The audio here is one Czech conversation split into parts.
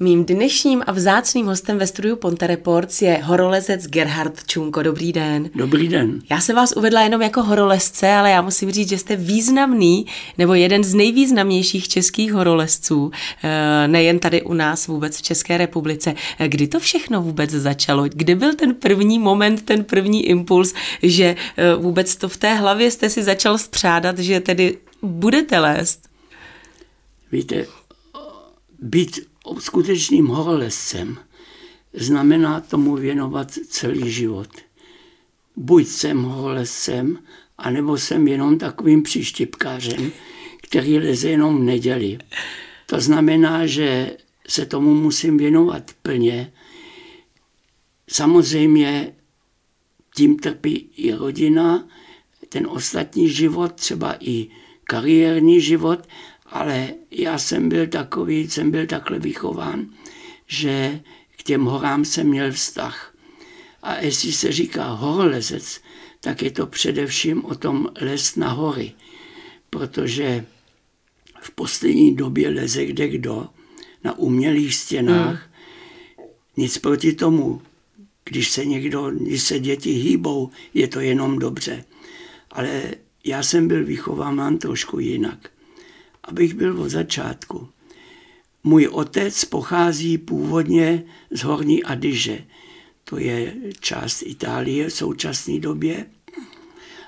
Mým dnešním a vzácným hostem ve studiu Ponte Reports je horolezec Gerhard Čunko. Dobrý den. Dobrý den. Já se vás uvedla jenom jako horolezce, ale já musím říct, že jste významný nebo jeden z nejvýznamnějších českých horolezců, eh, nejen tady u nás vůbec v České republice. Kdy to všechno vůbec začalo? Kdy byl ten první moment, ten první impuls, že eh, vůbec to v té hlavě jste si začal spřádat, že tedy budete lézt? Víte, být skutečným horolezcem znamená tomu věnovat celý život. Buď jsem horolezcem, anebo jsem jenom takovým příštěpkářem, který leze jenom v neděli. To znamená, že se tomu musím věnovat plně. Samozřejmě tím trpí i rodina, ten ostatní život, třeba i kariérní život, ale já jsem byl takový, jsem byl takhle vychován, že k těm horám jsem měl vztah. A jestli se říká horolezec, tak je to především o tom les na hory, protože v poslední době leze kde kdo na umělých stěnách. Hmm. Nic proti tomu. Když se někdo, když se děti hýbou, je to jenom dobře. Ale já jsem byl vychován trošku jinak abych byl od začátku. Můj otec pochází původně z Horní Adyže, to je část Itálie v současné době.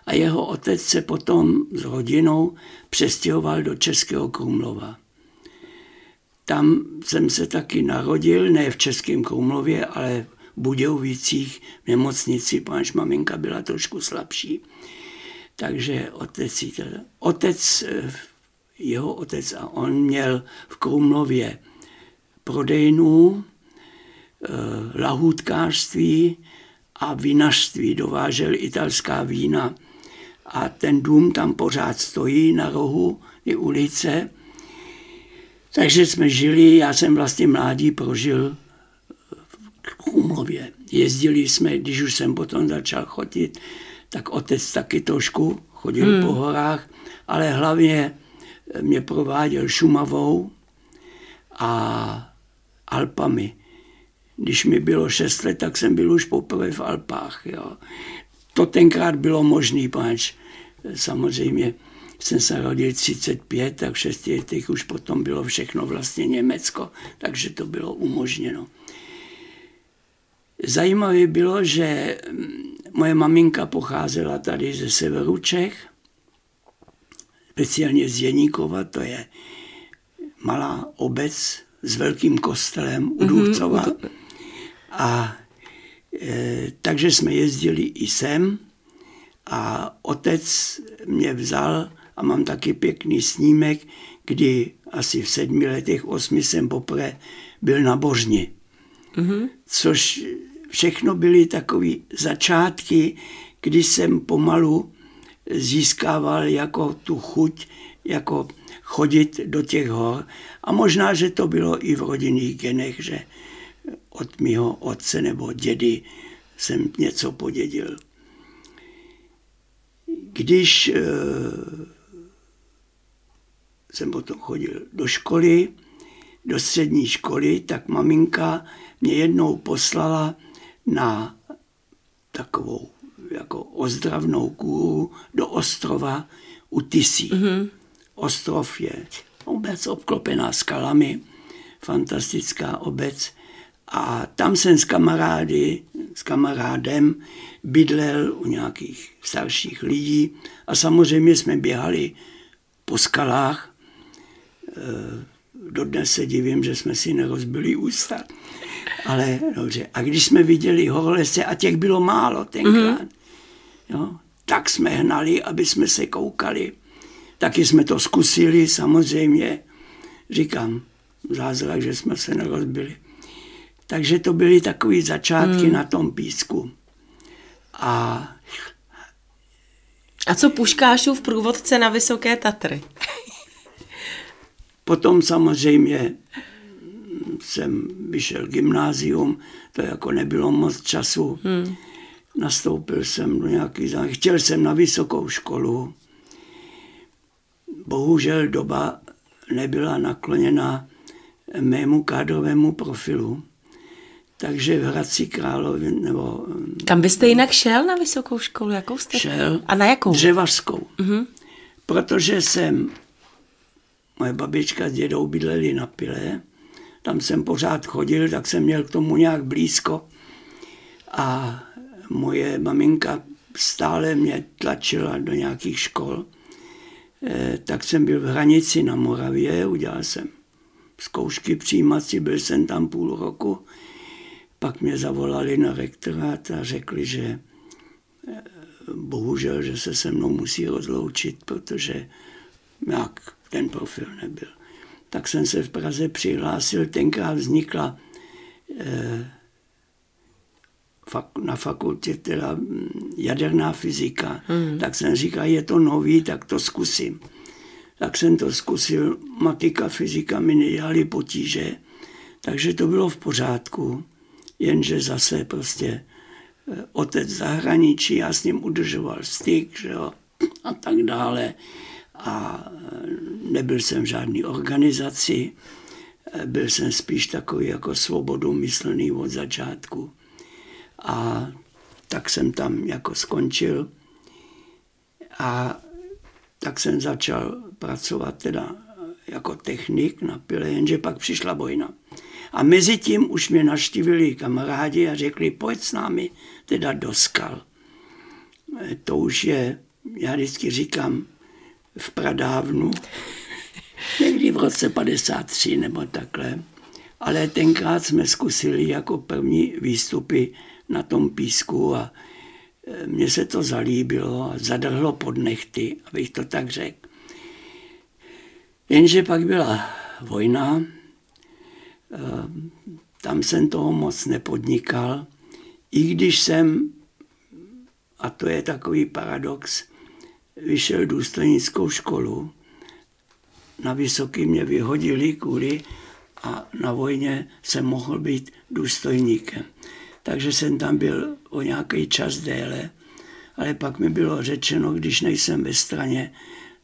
A jeho otec se potom s rodinou přestěhoval do Českého Krumlova. Tam jsem se taky narodil, ne v Českém Krumlově, ale v Budějovicích v nemocnici, protože maminka byla trošku slabší. Takže otec, otec eh, jeho otec a on měl v Krumlově prodejnu, eh, lahůdkářství a vinařství. Dovážel italská vína a ten dům tam pořád stojí na rohu i ulice. Takže jsme žili, já jsem vlastně mládí prožil v Krumlově. Jezdili jsme, když už jsem potom začal chodit, tak otec taky trošku chodil hmm. po horách, ale hlavně mě prováděl Šumavou a Alpami. Když mi bylo šest let, tak jsem byl už poprvé v Alpách. Jo. To tenkrát bylo možné, pač samozřejmě jsem se rodil 35, tak v šesti letech už potom bylo všechno vlastně Německo, takže to bylo umožněno. Zajímavé bylo, že moje maminka pocházela tady ze severu Čech speciálně z Jeníkova, to je malá obec s velkým kostelem u Důvcova. Mm-hmm. A e, takže jsme jezdili i sem a otec mě vzal a mám taky pěkný snímek, kdy asi v sedmi letech, osmi jsem poprvé byl na Božni. Mm-hmm. Což všechno byly takové začátky, kdy jsem pomalu získával jako tu chuť, jako chodit do těch hor. A možná, že to bylo i v rodinných genech, že od mého otce nebo dědy jsem něco podědil. Když e, jsem potom chodil do školy, do střední školy, tak maminka mě jednou poslala na takovou jako ozdravnou kůru do ostrova u Tisí. Mm-hmm. Ostrov je obec obklopená skalami, fantastická obec. A tam jsem s kamarády, s kamarádem bydlel u nějakých starších lidí a samozřejmě jsme běhali po skalách. E, dodnes se divím, že jsme si nerozbili ústa. Ale dobře. A když jsme viděli horolezce, a těch bylo málo tenkrát, mm-hmm. Jo? Tak jsme hnali, aby jsme se koukali. Taky jsme to zkusili, samozřejmě. Říkám, zázrak, že jsme se nerozbili. Takže to byly takové začátky hmm. na tom písku. A a co Puškášův průvodce na Vysoké Tatry? Potom samozřejmě jsem vyšel gymnázium, to jako nebylo moc času. Hmm nastoupil jsem do nějaký, chtěl jsem na vysokou školu. Bohužel doba nebyla nakloněna mému kádrovému profilu. Takže v Hradci Královi, nebo... Kam byste jinak šel na vysokou školu? Jakou jste? Šel. A na jakou? Dřevařskou. Mm-hmm. Protože jsem, moje babička s dědou bydleli na Pile, tam jsem pořád chodil, tak jsem měl k tomu nějak blízko. A moje maminka stále mě tlačila do nějakých škol. E, tak jsem byl v hranici na Moravě, udělal jsem zkoušky přijímací, byl jsem tam půl roku. Pak mě zavolali na rektorát a řekli, že e, bohužel, že se se mnou musí rozloučit, protože jak ten profil nebyl. Tak jsem se v Praze přihlásil, tenkrát vznikla e, na fakultě teda mm, jaderná fyzika, hmm. tak jsem říkal, je to nový, tak to zkusím. Tak jsem to zkusil, matika, fyzika mi nedělali potíže, takže to bylo v pořádku, jenže zase prostě eh, otec zahraničí, já s ním udržoval styk, že jo, a tak dále. A eh, nebyl jsem v žádné organizaci, eh, byl jsem spíš takový jako svobodu myslný od začátku. A tak jsem tam jako skončil a tak jsem začal pracovat teda jako technik na pile, jenže pak přišla vojna. A mezi tím už mě naštívili kamarádi a řekli, pojď s námi teda do skal. E, to už je, já vždycky říkám, v pradávnu, někdy v roce 53 nebo takhle. Ale tenkrát jsme zkusili jako první výstupy na tom písku a e, mně se to zalíbilo a zadrhlo pod nechty, abych to tak řekl. Jenže pak byla vojna, e, tam jsem toho moc nepodnikal, i když jsem, a to je takový paradox, vyšel důstojnickou školu, na vysoký mě vyhodili kvůli a na vojně jsem mohl být důstojníkem takže jsem tam byl o nějaký čas déle, ale pak mi bylo řečeno, když nejsem ve straně,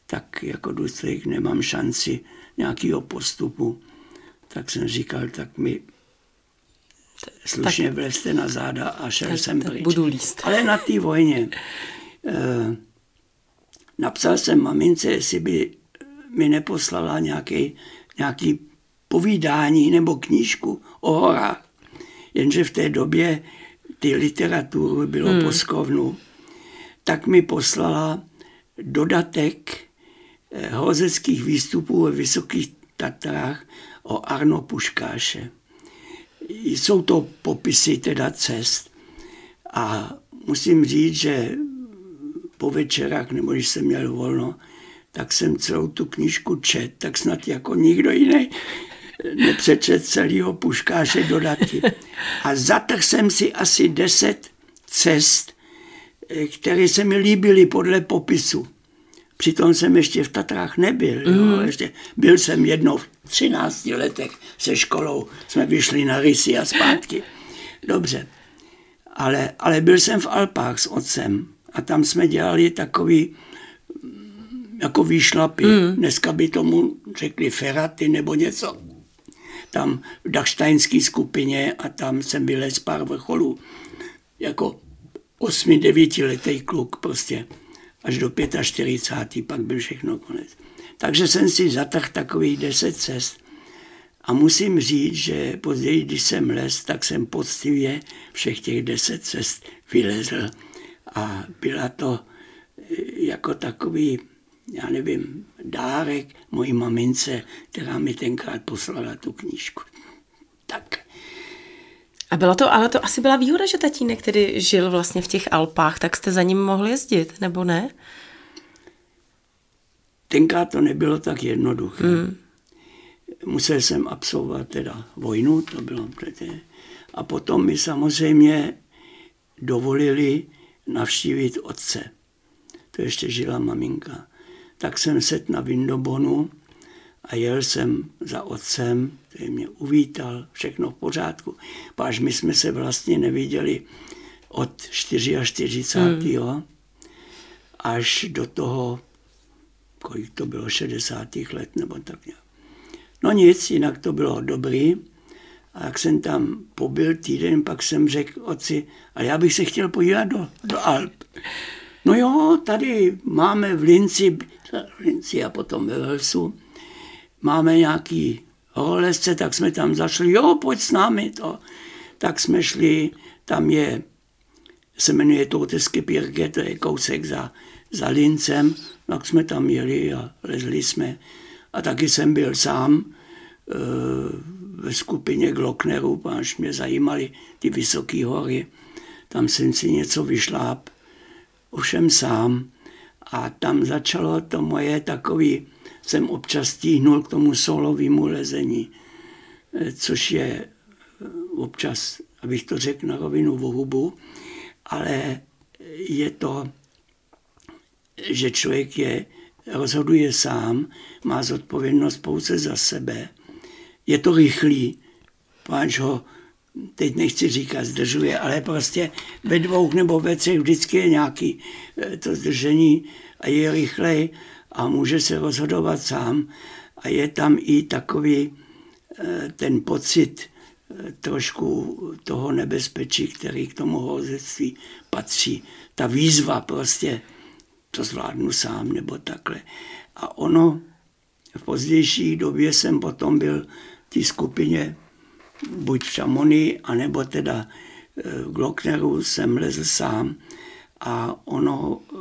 tak jako důstojník nemám šanci nějakého postupu. Tak jsem říkal, tak mi slušně tak, vlezte na záda a šel tak, jsem pryč. Budu líst. Ale na té vojně eh, napsal jsem mamince, jestli by mi neposlala nějaký, nějaký povídání nebo knížku o horách jenže v té době ty literaturu bylo hmm. poskovnu, tak mi poslala dodatek eh, hozeckých výstupů ve Vysokých Tatrách o Arno Puškáše. Jsou to popisy teda cest a musím říct, že po večerách, nebo když jsem měl volno, tak jsem celou tu knížku čet, tak snad jako nikdo jiný nepřečet celého puškáše dodatky. A zatrhl jsem si asi deset cest, eh, které se mi líbily podle popisu. Přitom jsem ještě v Tatrách nebyl. Mm. Jo. Mhm. Ještě byl jsem jednou v 13 letech se školou. Jsme vyšli na rysy a zpátky. Dobře. Ale, ale byl jsem v Alpách s otcem a tam jsme dělali takový mm, jako výšlapy. Mm. Dneska by tomu řekli feraty nebo něco tam v Dachsteinské skupině a tam jsem vylez pár vrcholů. Jako 8-9 letý kluk prostě. Až do 45. pak byl všechno konec. Takže jsem si zatrhl takových 10 cest. A musím říct, že později, když jsem les, tak jsem poctivě všech těch deset cest vylezl. A byla to eh, jako takový já nevím, dárek mojí mamince, která mi tenkrát poslala tu knížku. Tak. A bylo to, ale to asi byla výhoda, že tatínek, který žil vlastně v těch Alpách, tak jste za ním mohl jezdit, nebo ne? Tenkrát to nebylo tak jednoduché. Mm. Musel jsem absolvovat teda vojnu, to bylo předtím. A potom mi samozřejmě dovolili navštívit otce. To ještě žila maminka tak jsem set na Vindobonu a jel jsem za otcem, který mě uvítal, všechno v pořádku. Páž my jsme se vlastně neviděli od 44. Hmm. až do toho, kolik to bylo, 60. let nebo tak nějak. No nic, jinak to bylo dobrý. A jak jsem tam pobyl týden, pak jsem řekl otci, ale já bych se chtěl podívat do, do Alp. No jo, tady máme v Linci, Linci a potom ve Velsu, máme nějaký horolezce, tak jsme tam zašli, jo, pojď s námi to. Tak jsme šli, tam je, se jmenuje Toteské Pirke, to je kousek za, za Lincem, tak jsme tam jeli a lezli jsme. A taky jsem byl sám e, ve skupině Glocknerů, až mě zajímaly ty vysoké hory. Tam jsem si něco vyšláp, ovšem sám. A tam začalo to moje takový, jsem občas tíhnul k tomu solovému lezení, e, což je e, občas, abych to řekl na rovinu v hubu, ale je to že člověk je, rozhoduje sám, má zodpovědnost pouze za sebe. Je to rychlý, páč ho, teď nechci říkat zdržuje, ale prostě ve dvou nebo ve třech vždycky je nějaký eh, to zdržení a je rychlej a může se rozhodovat sám a je tam i takový eh, ten pocit eh, trošku toho nebezpečí, který k tomu hozectví patří. Ta výzva prostě to zvládnu sám nebo takhle. A ono v pozdější době jsem potom byl v té skupině buď v Šamony, anebo teda eh, v Glockneru jsem lezl sám a ono eh,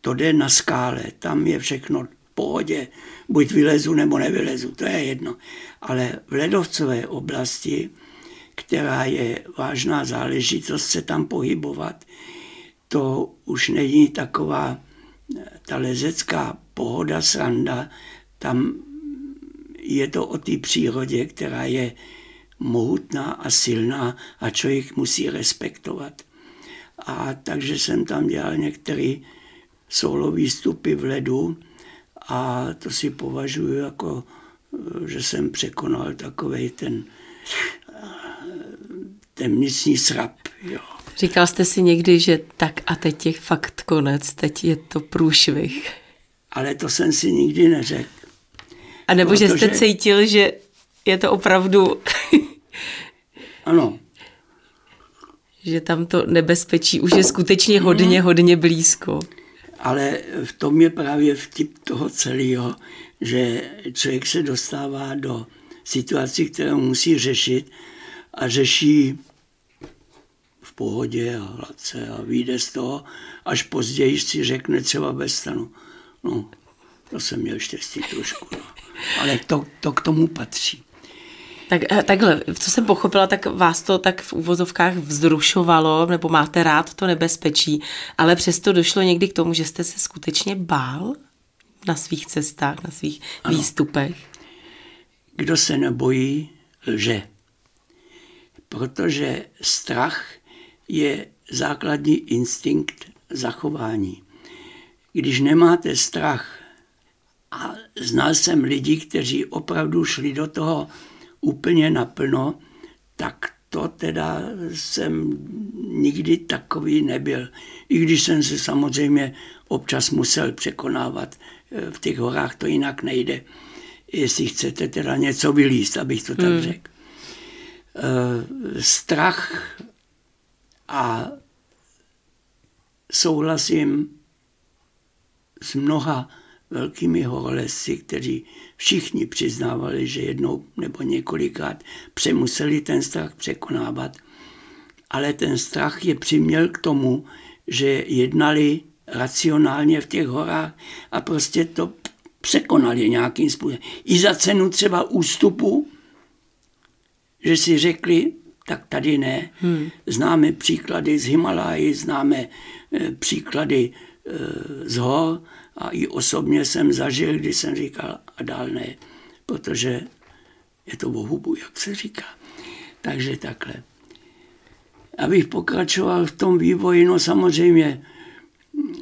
to jde na skále, tam je všechno v pohodě, buď vylezu nebo nevylezu, to je jedno. Ale v ledovcové oblasti, která je vážná záležitost se tam pohybovat, to už není taková ta lezecká pohoda, sranda, tam je to o té přírodě, která je mohutná a silná a člověk musí respektovat. A takže jsem tam dělal některé solo výstupy v ledu a to si považuji jako, že jsem překonal takový ten temnicní srap. Jo. Říkal jste si někdy, že tak a teď je fakt konec, teď je to průšvih. Ale to jsem si nikdy neřekl. A nebo protože... že jste cítil, že je to opravdu... ano. Že tam to nebezpečí už je skutečně hodně, mm. hodně blízko. Ale v tom je právě vtip toho celého, že člověk se dostává do situací, které musí řešit a řeší pohodě a hladce a vyjde z toho, až později si řekne třeba bez stanu. No, to jsem měl štěstí trošku. No. Ale to, to k tomu patří. Tak, eh, takhle, co jsem pochopila, tak vás to tak v úvozovkách vzrušovalo, nebo máte rád to nebezpečí, ale přesto došlo někdy k tomu, že jste se skutečně bál na svých cestách, na svých ano. výstupech. Kdo se nebojí, lže. Protože strach je základní instinkt zachování. Když nemáte strach, a znal jsem lidi, kteří opravdu šli do toho úplně naplno, tak to teda jsem nikdy takový nebyl. I když jsem se samozřejmě občas musel překonávat eh, v těch horách, to jinak nejde. Jestli chcete teda něco vylíst, abych to tak hmm. řekl. Eh, strach a souhlasím s mnoha velkými horolezci, kteří všichni přiznávali, že jednou nebo několikrát přemuseli ten strach překonávat. Ale ten strach je přiměl k tomu, že jednali racionálně v těch horách a prostě to překonali nějakým způsobem. I za cenu třeba ústupu, že si řekli, tak tady ne. Hmm. Známe příklady z Himalají, známe e, příklady e, z hor a i osobně jsem zažil, když jsem říkal a dál ne, protože je to bohubu, jak se říká. Takže takhle. Abych pokračoval v tom vývoji, no samozřejmě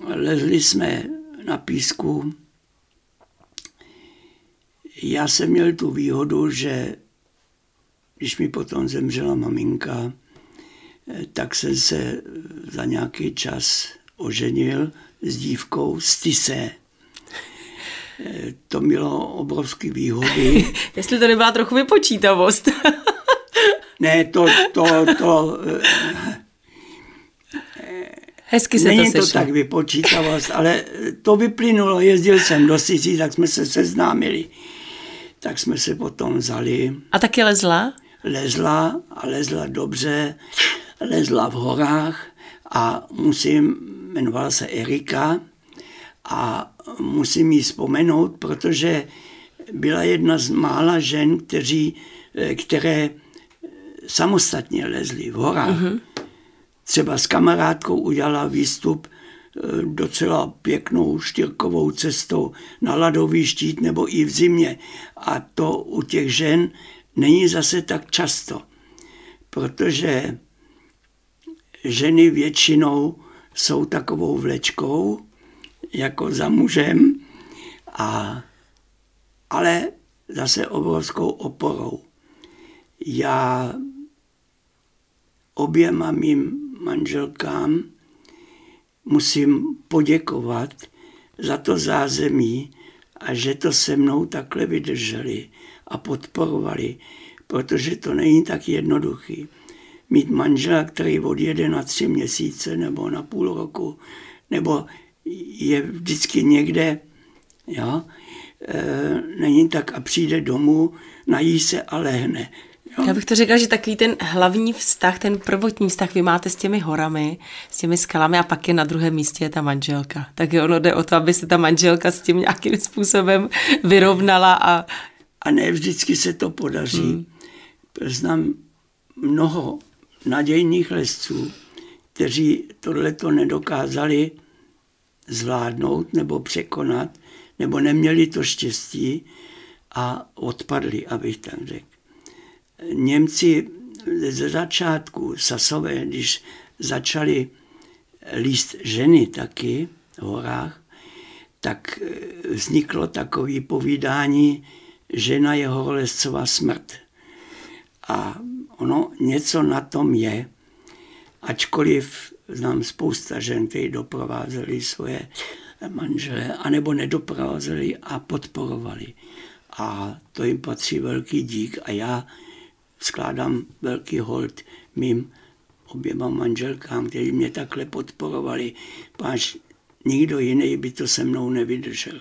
lezli jsme na písku. Já jsem měl tu výhodu, že když mi potom zemřela maminka, tak jsem se za nějaký čas oženil s dívkou z Tise. To mělo obrovské výhody. Jestli to nebyla trochu vypočítavost. ne, to, to, to... Hezky se Není to, to tak vypočítavost, ale to vyplynulo. Jezdil jsem do Sicí, tak jsme se seznámili. Tak jsme se potom vzali. A taky lezla? Lezla a lezla dobře. Lezla v horách a musím, jmenovala se Erika a musím jí vzpomenout, protože byla jedna z mála žen, kteří, které samostatně lezly v horách. Mm-hmm. Třeba s kamarádkou udělala výstup eh, docela pěknou štyrkovou cestou na ladový štít nebo i v zimě. A to u těch žen není zase tak často, protože ženy většinou jsou takovou vlečkou, jako za mužem, a, ale zase obrovskou oporou. Já oběma mým manželkám musím poděkovat za to zázemí a že to se mnou takhle vydrželi a podporovali, protože to není tak jednoduchý. Mít manžela, který odjede na tři měsíce nebo na půl roku, nebo je vždycky někde, jo, e, není tak a přijde domů, nají se a lehne. Jo? Já bych to řekla, že takový ten hlavní vztah, ten prvotní vztah vy máte s těmi horami, s těmi skalami a pak je na druhém místě je ta manželka. Tak ono jde o to, aby se ta manželka s tím nějakým způsobem vyrovnala a... A ne vždycky se to podaří. Hmm. Znám mnoho nadějných lesců, kteří tohleto nedokázali zvládnout nebo překonat, nebo neměli to štěstí a odpadli, abych tak řekl. Němci ze začátku Sasové, když začali líst ženy taky v horách, tak vzniklo takové povídání žena je horolezcová smrt. A ono něco na tom je, ačkoliv znám spousta žen, které doprovázeli svoje manžele, anebo nedoprovázeli a podporovali. A to jim patří velký dík a já skládám velký hold mým oběma manželkám, kteří mě takhle podporovali, páč nikdo jiný by to se mnou nevydržel.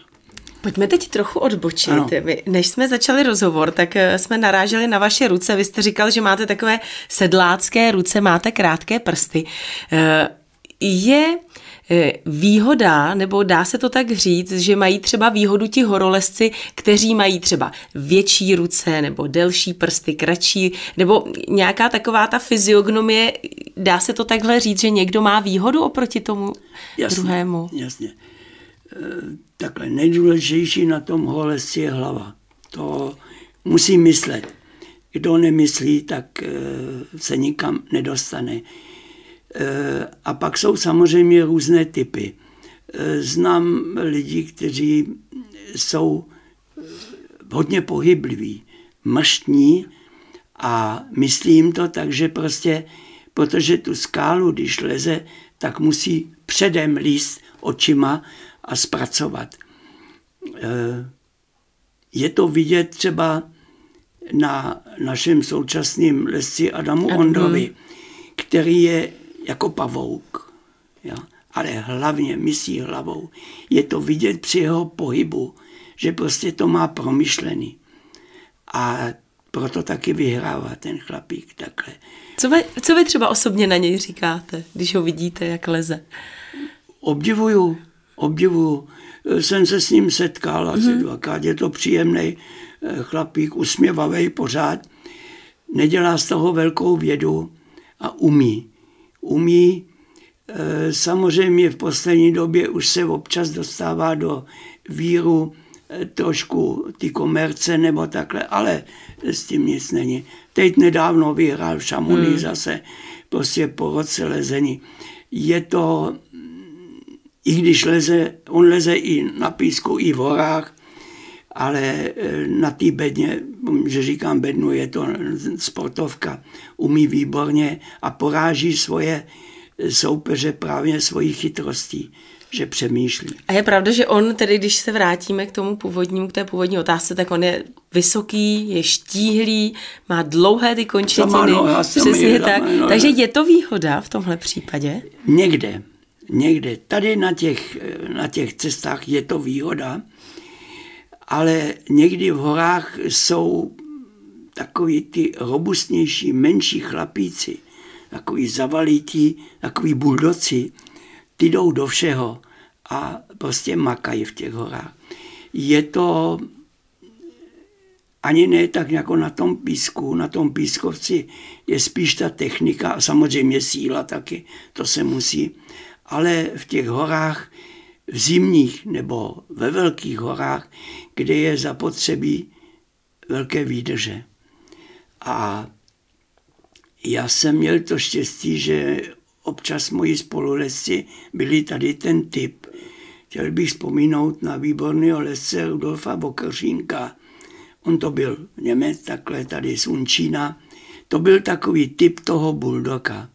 Pojďme teď trochu odbočit. Ano. než jsme začali rozhovor, tak eh, jsme naráželi na vaše ruce. Vy jste říkal, že máte takové sedlácké ruce, máte krátké prsty. Eh, je E, výhoda, nebo dá se to tak říct, že mají třeba výhodu ti horolezci, kteří mají třeba větší ruce nebo delší prsty, kratší, nebo nějaká taková ta fyziognomie, dá se to takhle říct, že někdo má výhodu oproti tomu jasně, druhému? Jasně. E, takhle nejdůležitější na tom horolezci je hlava. To musí myslet. Kdo nemyslí, tak e, se nikam nedostane. Eh, a pak jsou samozřejmě různé typy. Eh, znám lidi, kteří jsou eh, hodně pohybliví, maštní a myslím to tak, že prostě, protože tu skálu, když leze, tak musí předem líst očima a zpracovat. Je to vidět třeba na našem současném lesci Adamu Ondrovi, který je jako pavouk, jo? ale hlavně myslí hlavou. Je to vidět při jeho pohybu, že prostě to má promyšlený. A proto taky vyhrává ten chlapík takhle. Co vy, co vy třeba osobně na něj říkáte, když ho vidíte, jak leze? Obdivuju, obdivuju. Jsem se s ním setkal asi mm-hmm. dvakrát. Je to příjemný eh, chlapík, usměvavý pořád. Nedělá z toho velkou vědu a umí umí. E, samozřejmě v poslední době už se občas dostává do víru e, trošku ty komerce nebo takhle, ale s tím nic není. Teď nedávno vyhrál v Šamoní hmm. zase prostě po roce lezení. Je to, i když leze, on leze i na písku, i v horách, ale e, na té bedně, že říkám bednu, je to sportovka, umí výborně a poráží svoje soupeře právě svojí chytrostí. že přemýšlí. A je pravda, že on tedy, když se vrátíme k tomu původnímu, k té původní otázce, tak on je vysoký, je štíhlý, má dlouhé ty končetiny. Sama, no, já Přesně je, tak. no, Takže je to výhoda v tomhle případě? Někde, někde. Tady na těch, na těch cestách je to výhoda, ale někdy v horách jsou takový ty robustnější, menší chlapíci, takový zavalití, takový buldoci, ty jdou do všeho a prostě makají v těch horách. Je to ani ne tak jako na tom písku, na tom pískovci je spíš ta technika a samozřejmě síla taky, to se musí, ale v těch horách, v zimních nebo ve velkých horách, kde je zapotřebí velké výdrže. A já jsem měl to štěstí, že občas moji spolulesci byli tady ten typ. Chtěl bych vzpomínout na výborného lesce Rudolfa Bokršínka. On to byl Němec, takhle tady z Unčína. To byl takový typ toho buldoka.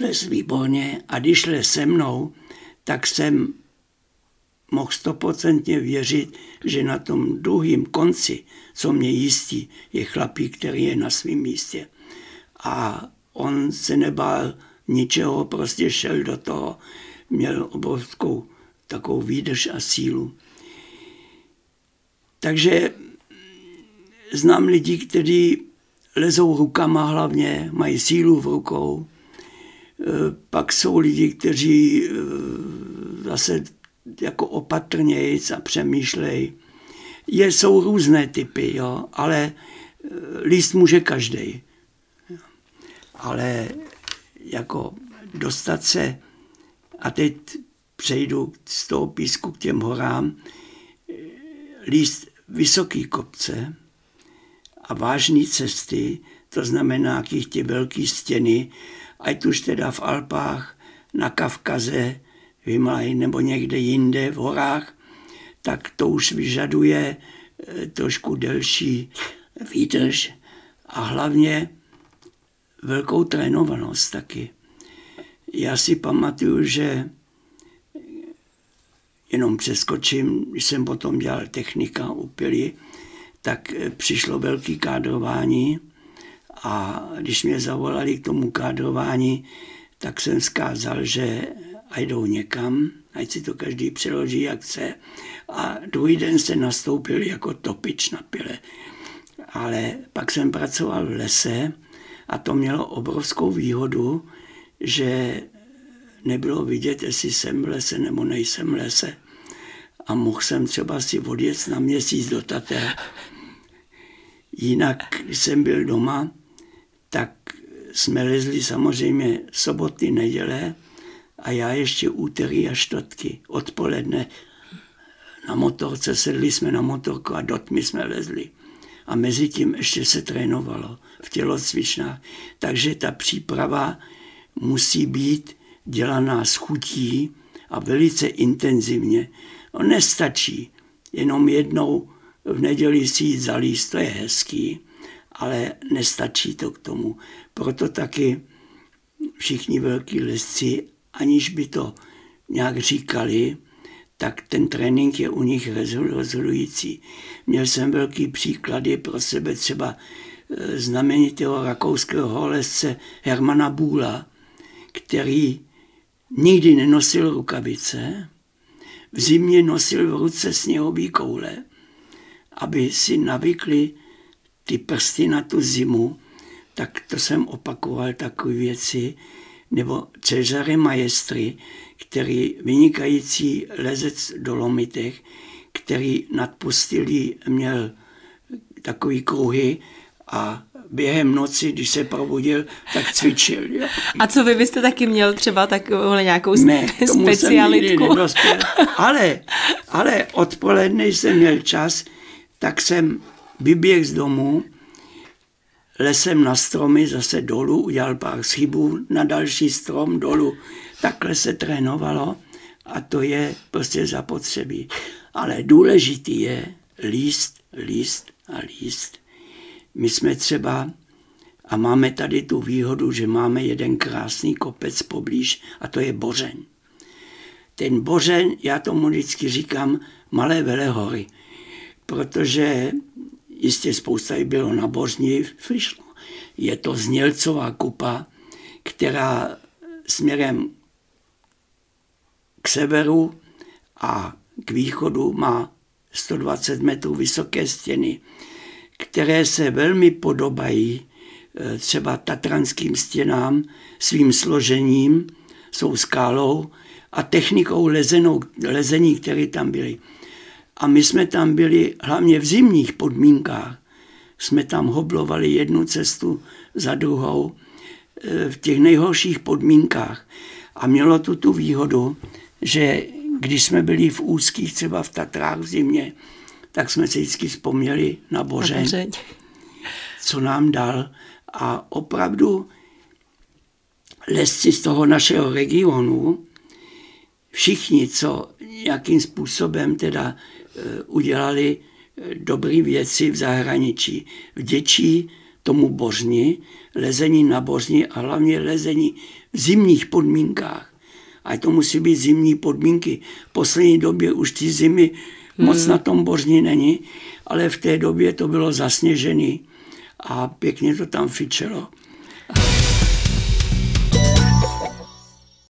Les výborně a když les se mnou, tak jsem mohl stoprocentně věřit, že na tom druhém konci, co mě jistí, je chlapík, který je na svém místě. A on se nebál ničeho, prostě šel do toho, měl obrovskou takovou výdrž a sílu. Takže znám lidi, kteří lezou rukama hlavně, mají sílu v rukou. Pak jsou lidi, kteří e, zase jako opatrnějc a přemýšlej. Je, jsou různé typy, jo, ale e, líst může každý. Ale jako dostat se, a teď přejdu z toho písku k těm horám, líst vysoký kopce a vážné cesty, to znamená jakých ty velké stěny, ať už teda v Alpách, na Kavkaze, v Himalaji nebo někde jinde v horách, tak to už vyžaduje eh, trošku delší výdrž a hlavně velkou trénovanost taky. Já si pamatuju, že jenom přeskočím, když jsem potom dělal technika u pily, tak eh, přišlo velký kádrování a když mě zavolali k tomu kádrování, tak jsem zkázal, že a jdou někam, ať si to každý přeloží, jak chce. A druhý den se nastoupil jako topič na pile. Ale pak jsem pracoval v lese a to mělo obrovskou výhodu, že nebylo vidět, jestli jsem v lese nebo nejsem v lese. A mohl jsem třeba si odjet na měsíc do Tater. Jinak, jsem byl doma, jsme lezli samozřejmě soboty, neděle a já ještě úterý a čtvrtky odpoledne na motorce, sedli jsme na motorku a do tmy jsme lezli. A mezi tím ještě se trénovalo v tělocvičnách. Takže ta příprava musí být dělaná s chutí a velice intenzivně. No nestačí jenom jednou v neděli si jít zalíst, to je hezký, ale nestačí to k tomu. Proto taky všichni velký lesci, aniž by to nějak říkali, tak ten trénink je u nich rozhodující. Měl jsem velký příklady pro sebe, třeba e, znamenitého rakouského holesce Hermana Bůla, který nikdy nenosil rukavice, v zimě nosil v ruce sněhový koule, aby si navykli ty prsty na tu zimu, tak to jsem opakoval takové věci, nebo Cezare Maestri, který vynikající lezec do Lomitech, který nadpustilý měl takový kruhy a během noci, když se probudil, tak cvičil. Jo. A co vy byste taky měl třeba takovou nějakou ne, specialitku? Jsem ale, ale odpoledne jsem měl čas, tak jsem vyběhl z domu, lesem na stromy, zase dolů, udělal pár schybů na další strom dolů. Takhle se trénovalo a to je prostě zapotřebí. Ale důležitý je líst, líst a líst. My jsme třeba, a máme tady tu výhodu, že máme jeden krásný kopec poblíž a to je Bořeň. ten Bořeň, já tomu vždycky říkám Malé Velehory, protože jistě spousta jich bylo na Bořni, vyšlo. Je to Znělcová kupa, která směrem k severu a k východu má 120 metrů vysoké stěny, které se velmi podobají eh, třeba tatranským stěnám svým složením, jsou skálou a technikou lezenou, lezení, které tam byly. A my jsme tam byli hlavně v zimních podmínkách. Jsme tam hoblovali jednu cestu za druhou eh, v těch nejhorších podmínkách. A mělo to tu výhodu, že když jsme byli v úzkých, třeba v Tatrách v zimě, tak jsme si vždycky vzpomněli na Bořeň, na co nám dal. A opravdu lesci z toho našeho regionu, všichni, co nějakým způsobem teda e, udělali e, dobré věci v zahraničí, vděčí tomu bořni, lezení na bořni a hlavně lezení v zimních podmínkách. A to musí být zimní podmínky. V poslední době už ty zimy hmm. moc na tom bořni není, ale v té době to bylo zasněžený a pěkně to tam fičelo.